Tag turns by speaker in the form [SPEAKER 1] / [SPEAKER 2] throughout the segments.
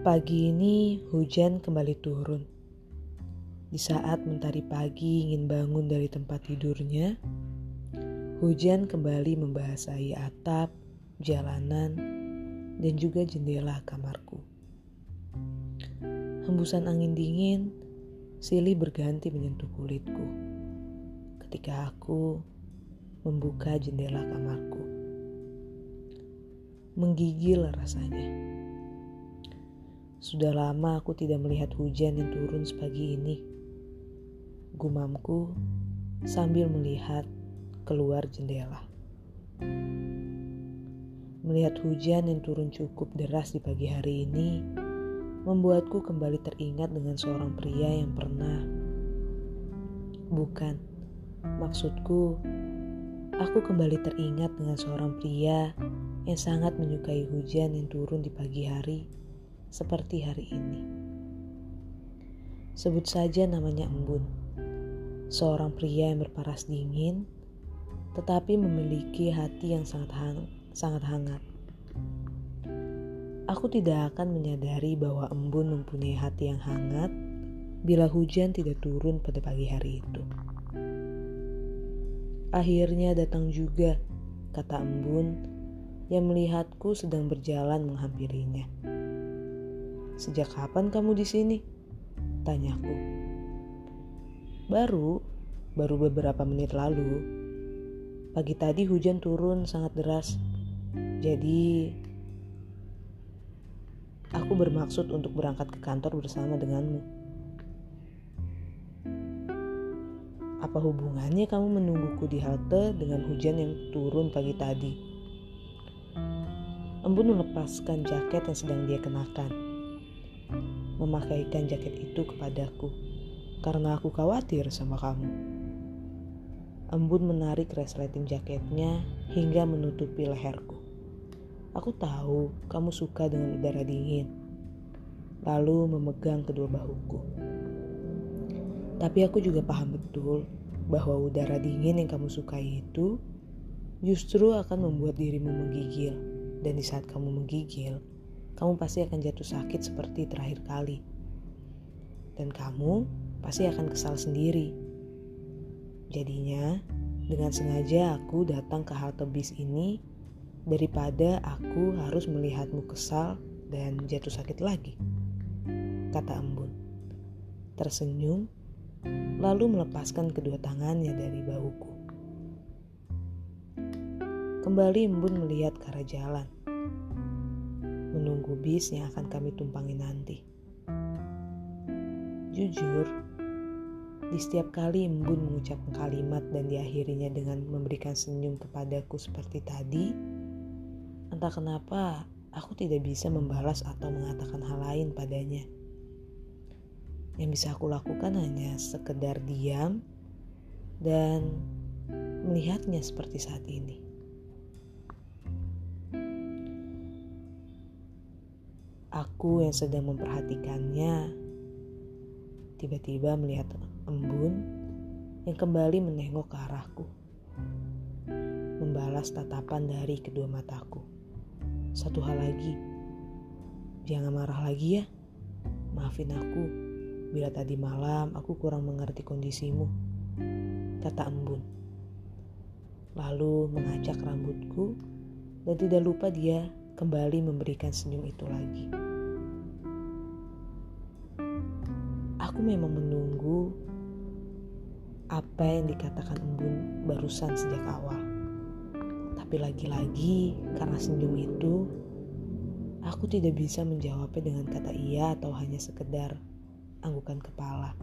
[SPEAKER 1] Pagi ini hujan kembali turun. Di saat mentari pagi ingin bangun dari tempat tidurnya, hujan kembali membasahi atap, jalanan, dan juga jendela kamarku. Hembusan angin dingin silih berganti menyentuh kulitku ketika aku membuka jendela kamarku. Menggigil rasanya sudah lama aku tidak melihat hujan yang turun sepagi ini. Gumamku sambil melihat keluar jendela. Melihat hujan yang turun cukup deras di pagi hari ini membuatku kembali teringat dengan seorang pria yang pernah bukan maksudku aku kembali teringat dengan seorang pria yang sangat menyukai hujan yang turun di pagi hari seperti hari ini. Sebut saja namanya Embun, seorang pria yang berparas dingin, tetapi memiliki hati yang sangat hang, sangat hangat. Aku tidak akan menyadari bahwa Embun mempunyai hati yang hangat bila hujan tidak turun pada pagi hari itu. Akhirnya datang juga, kata Embun yang melihatku sedang berjalan menghampirinya. Sejak kapan kamu di sini? Tanyaku. Baru, baru beberapa menit lalu. Pagi tadi hujan turun sangat deras. Jadi, aku bermaksud untuk berangkat ke kantor bersama denganmu. Apa hubungannya kamu menungguku di halte dengan hujan yang turun pagi tadi? Embun melepaskan jaket yang sedang dia kenakan memakaikan jaket itu kepadaku karena aku khawatir sama kamu. Embun menarik resleting jaketnya hingga menutupi leherku. Aku tahu kamu suka dengan udara dingin. Lalu memegang kedua bahuku. Tapi aku juga paham betul bahwa udara dingin yang kamu sukai itu justru akan membuat dirimu menggigil. Dan di saat kamu menggigil, kamu pasti akan jatuh sakit seperti terakhir kali. Dan kamu pasti akan kesal sendiri. Jadinya, dengan sengaja aku datang ke halte bis ini daripada aku harus melihatmu kesal dan jatuh sakit lagi. Kata Embun. Tersenyum, lalu melepaskan kedua tangannya dari bahuku. Kembali Embun melihat ke arah jalan menunggu bis yang akan kami tumpangi nanti. Jujur, di setiap kali Embun mengucapkan kalimat dan diakhirinya dengan memberikan senyum kepadaku seperti tadi, entah kenapa aku tidak bisa membalas atau mengatakan hal lain padanya. Yang bisa aku lakukan hanya sekedar diam dan melihatnya seperti saat ini. Aku yang sedang memperhatikannya tiba-tiba melihat embun yang kembali menengok ke arahku. Membalas tatapan dari kedua mataku. Satu hal lagi, jangan marah lagi ya. Maafin aku bila tadi malam aku kurang mengerti kondisimu, kata embun. Lalu mengacak rambutku dan tidak lupa dia kembali memberikan senyum itu lagi. Aku memang menunggu apa yang dikatakan embun barusan sejak awal. Tapi lagi-lagi karena senyum itu, aku tidak bisa menjawabnya dengan kata iya atau hanya sekedar anggukan kepala.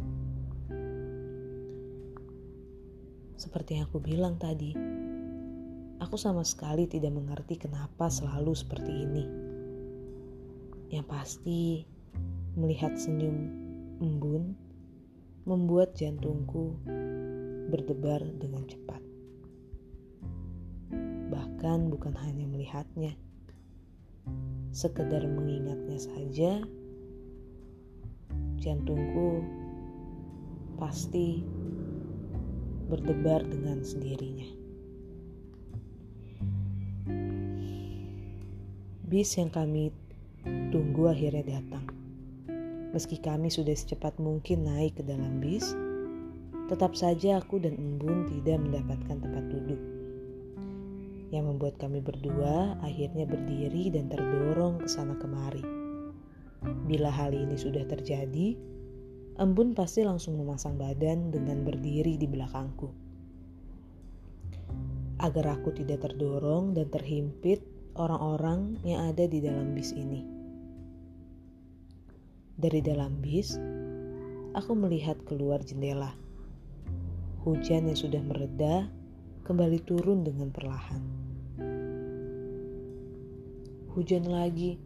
[SPEAKER 1] Seperti yang aku bilang tadi, Aku sama sekali tidak mengerti kenapa selalu seperti ini. Yang pasti, melihat senyum embun membuat jantungku berdebar dengan cepat. Bahkan bukan hanya melihatnya, sekedar mengingatnya saja, jantungku pasti berdebar dengan sendirinya. Bis yang kami Tunggu akhirnya datang. Meski kami sudah secepat mungkin naik ke dalam bis, tetap saja aku dan Embun tidak mendapatkan tempat duduk. Yang membuat kami berdua akhirnya berdiri dan terdorong ke sana kemari. Bila hal ini sudah terjadi, Embun pasti langsung memasang badan dengan berdiri di belakangku. Agar aku tidak terdorong dan terhimpit orang-orang yang ada di dalam bis ini. Dari dalam bis, aku melihat keluar jendela. Hujan yang sudah mereda kembali turun dengan perlahan. Hujan lagi,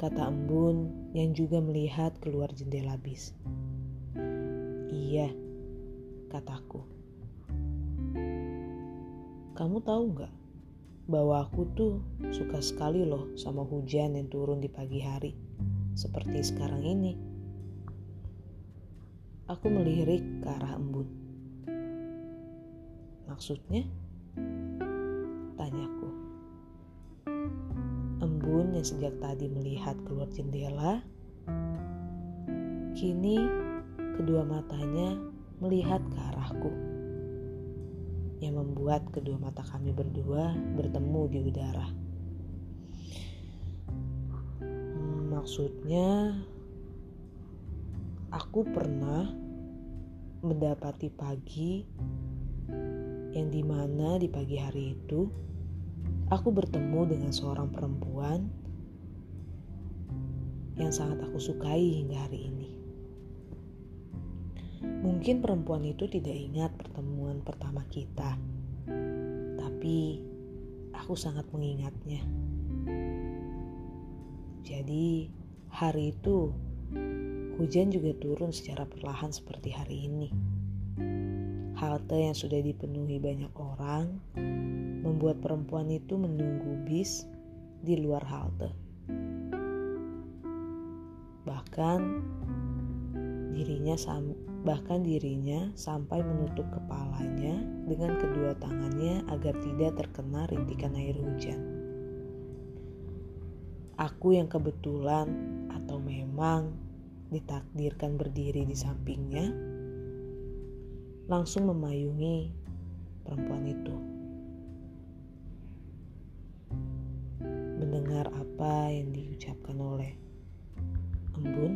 [SPEAKER 1] kata Embun yang juga melihat keluar jendela bis. Iya, kataku. Kamu tahu nggak? bahwa aku tuh suka sekali loh sama hujan yang turun di pagi hari, seperti sekarang ini. Aku melirik ke arah embun. Maksudnya? Tanyaku. Embun yang sejak tadi melihat keluar jendela, kini kedua matanya melihat ke arahku yang membuat kedua mata kami berdua bertemu di udara. Maksudnya, aku pernah mendapati pagi yang di mana di pagi hari itu aku bertemu dengan seorang perempuan yang sangat aku sukai hingga hari ini. Mungkin perempuan itu tidak ingat pertemuan pertama kita, tapi aku sangat mengingatnya. Jadi, hari itu hujan juga turun secara perlahan seperti hari ini. Halte yang sudah dipenuhi banyak orang membuat perempuan itu menunggu bis di luar halte. Bahkan dirinya bahkan dirinya sampai menutup kepalanya dengan kedua tangannya agar tidak terkena rintikan air hujan. Aku yang kebetulan atau memang ditakdirkan berdiri di sampingnya, langsung memayungi perempuan itu. Mendengar apa yang diucapkan oleh embun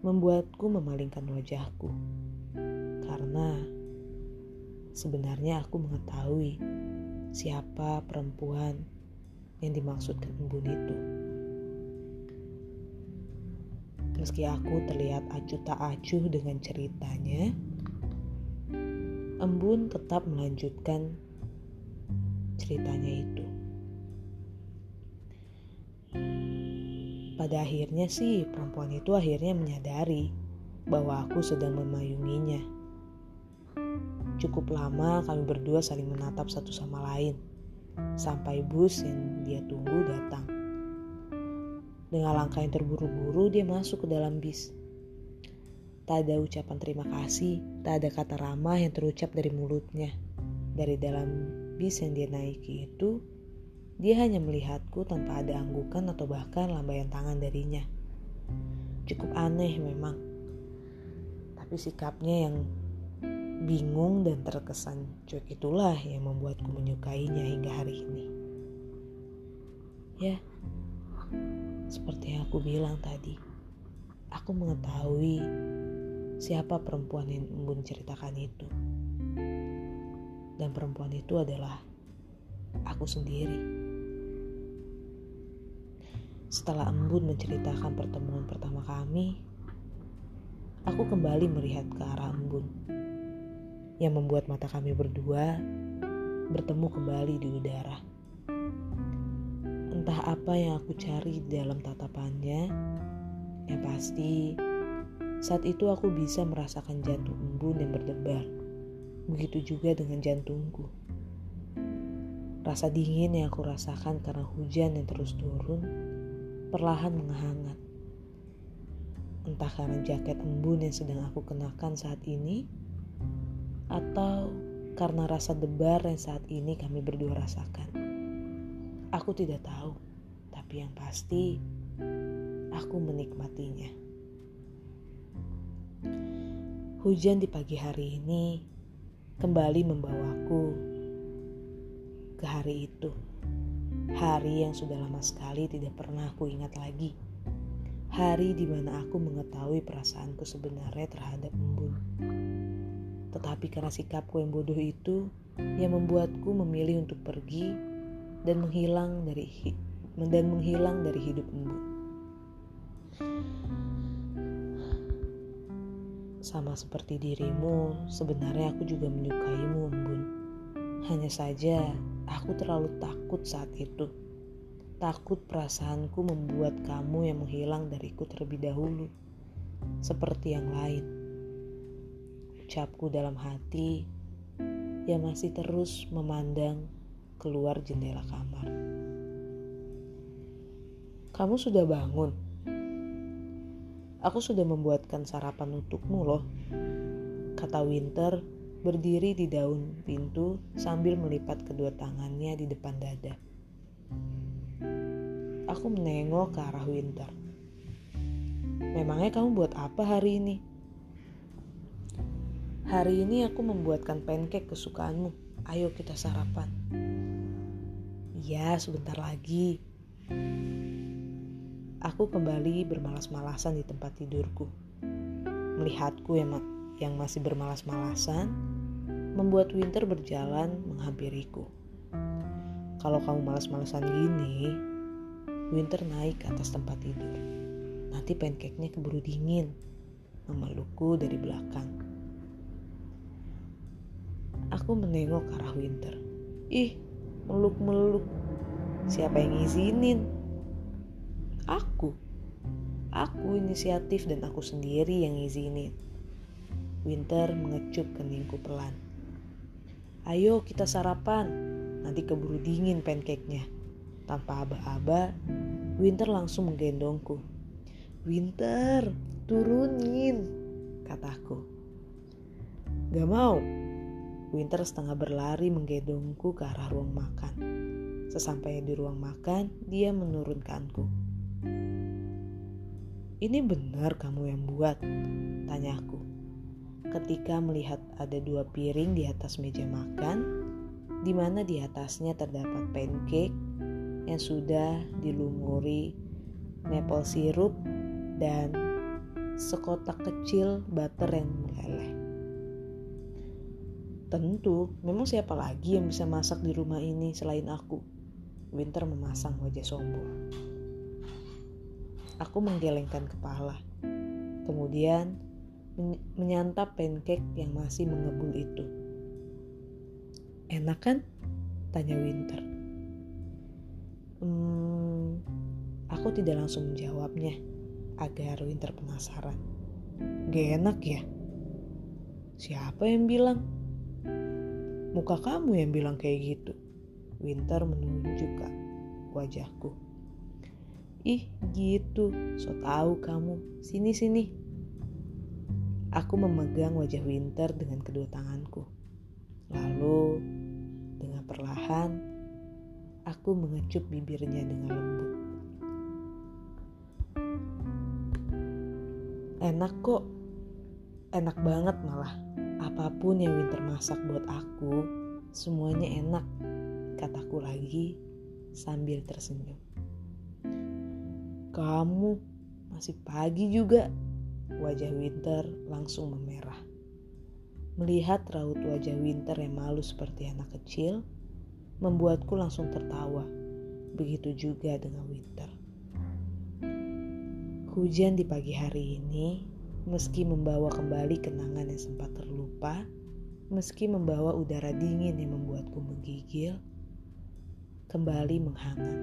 [SPEAKER 1] membuatku memalingkan wajahku. Karena sebenarnya aku mengetahui siapa perempuan yang dimaksudkan embun itu. Meski aku terlihat acuh tak acuh dengan ceritanya, embun tetap melanjutkan ceritanya itu. Pada akhirnya sih perempuan itu akhirnya menyadari bahwa aku sedang memayunginya. Cukup lama kami berdua saling menatap satu sama lain sampai bus yang dia tunggu datang. Dengan langkah yang terburu-buru dia masuk ke dalam bis. Tak ada ucapan terima kasih, tak ada kata ramah yang terucap dari mulutnya. Dari dalam bis yang dia naiki itu, dia hanya melihatku tanpa ada anggukan atau bahkan lambaian tangan darinya. Cukup aneh memang. Tapi sikapnya yang bingung dan terkesan cuek itulah yang membuatku menyukainya hingga hari ini. Ya, seperti yang aku bilang tadi, aku mengetahui siapa perempuan yang Embun ceritakan itu. Dan perempuan itu adalah aku sendiri. Setelah Embun menceritakan pertemuan pertama kami, aku kembali melihat ke arah Embun yang membuat mata kami berdua bertemu kembali di udara. Entah apa yang aku cari di dalam tatapannya, yang pasti saat itu aku bisa merasakan jantung Embun yang berdebar. Begitu juga dengan jantungku. Rasa dingin yang aku rasakan karena hujan yang terus turun perlahan menghangat. Entah karena jaket embun yang sedang aku kenakan saat ini, atau karena rasa debar yang saat ini kami berdua rasakan. Aku tidak tahu, tapi yang pasti Aku menikmatinya. Hujan di pagi hari ini kembali membawaku ke hari itu. Hari yang sudah lama sekali tidak pernah aku ingat lagi. Hari di mana aku mengetahui perasaanku sebenarnya terhadap embun. Tetapi karena sikapku yang bodoh itu yang membuatku memilih untuk pergi dan menghilang dari dan menghilang dari hidup embun. Sama seperti dirimu, sebenarnya aku juga menyukaimu, embun. Hanya saja, aku terlalu takut saat itu. Takut perasaanku membuat kamu yang menghilang dariku terlebih dahulu, seperti yang lain. Ucapku dalam hati yang masih terus memandang keluar jendela kamar. Kamu sudah bangun? Aku sudah membuatkan sarapan untukmu loh. Kata Winter berdiri di daun pintu sambil melipat kedua tangannya di depan dada. Aku menengok ke arah Winter. Memangnya kamu buat apa hari ini? Hari ini aku membuatkan pancake kesukaanmu. Ayo kita sarapan. Iya, sebentar lagi. Aku kembali bermalas-malasan di tempat tidurku. Melihatku yang, yang masih bermalas-malasan, membuat Winter berjalan menghampiriku. Kalau kamu malas-malasan gini, Winter naik ke atas tempat tidur. Nanti pancake-nya keburu dingin, memelukku dari belakang. Aku menengok ke arah Winter. Ih, meluk-meluk. Siapa yang ngizinin? Aku. Aku inisiatif dan aku sendiri yang izinin. Winter mengecup keningku pelan. Ayo kita sarapan, nanti keburu dingin pancake-nya. Tanpa aba-aba, Winter langsung menggendongku. Winter, turunin, kataku. Gak mau. Winter setengah berlari menggendongku ke arah ruang makan. Sesampainya di ruang makan, dia menurunkanku. Ini benar kamu yang buat? Tanyaku. Ketika melihat ada dua piring di atas meja makan, di mana di atasnya terdapat pancake yang sudah dilumuri maple syrup dan sekotak kecil butter yang meleleh. Tentu, memang siapa lagi yang bisa masak di rumah ini selain aku? Winter memasang wajah sombong. Aku menggelengkan kepala. Kemudian menyantap pancake yang masih mengebul itu. Enak kan? Tanya Winter. Hmm, aku tidak langsung menjawabnya agar Winter penasaran. Gak enak ya? Siapa yang bilang? Muka kamu yang bilang kayak gitu. Winter menunjuk ke wajahku. Ih gitu, so tau kamu. Sini sini. Aku memegang wajah Winter dengan kedua tanganku. Lalu dengan perlahan aku mengecup bibirnya dengan lembut. Enak kok. Enak banget malah. Apa pun yang Winter masak buat aku, semuanya enak. Kataku lagi sambil tersenyum. Kamu masih pagi juga. Wajah Winter langsung memerah. Melihat raut wajah Winter yang malu seperti anak kecil, membuatku langsung tertawa. Begitu juga dengan Winter. Hujan di pagi hari ini, meski membawa kembali kenangan yang sempat terlupa, meski membawa udara dingin yang membuatku menggigil, kembali menghangat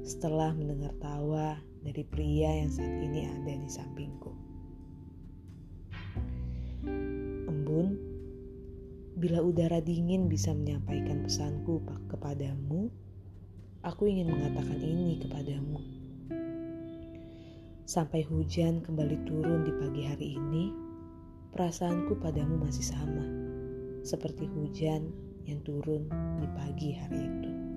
[SPEAKER 1] setelah mendengar tawa dari pria yang saat ini ada di sampingku. Embun, bila udara dingin bisa menyampaikan pesanku kepadamu, aku ingin mengatakan ini kepadamu. Sampai hujan kembali turun di pagi hari ini, perasaanku padamu masih sama, seperti hujan yang turun di pagi hari itu.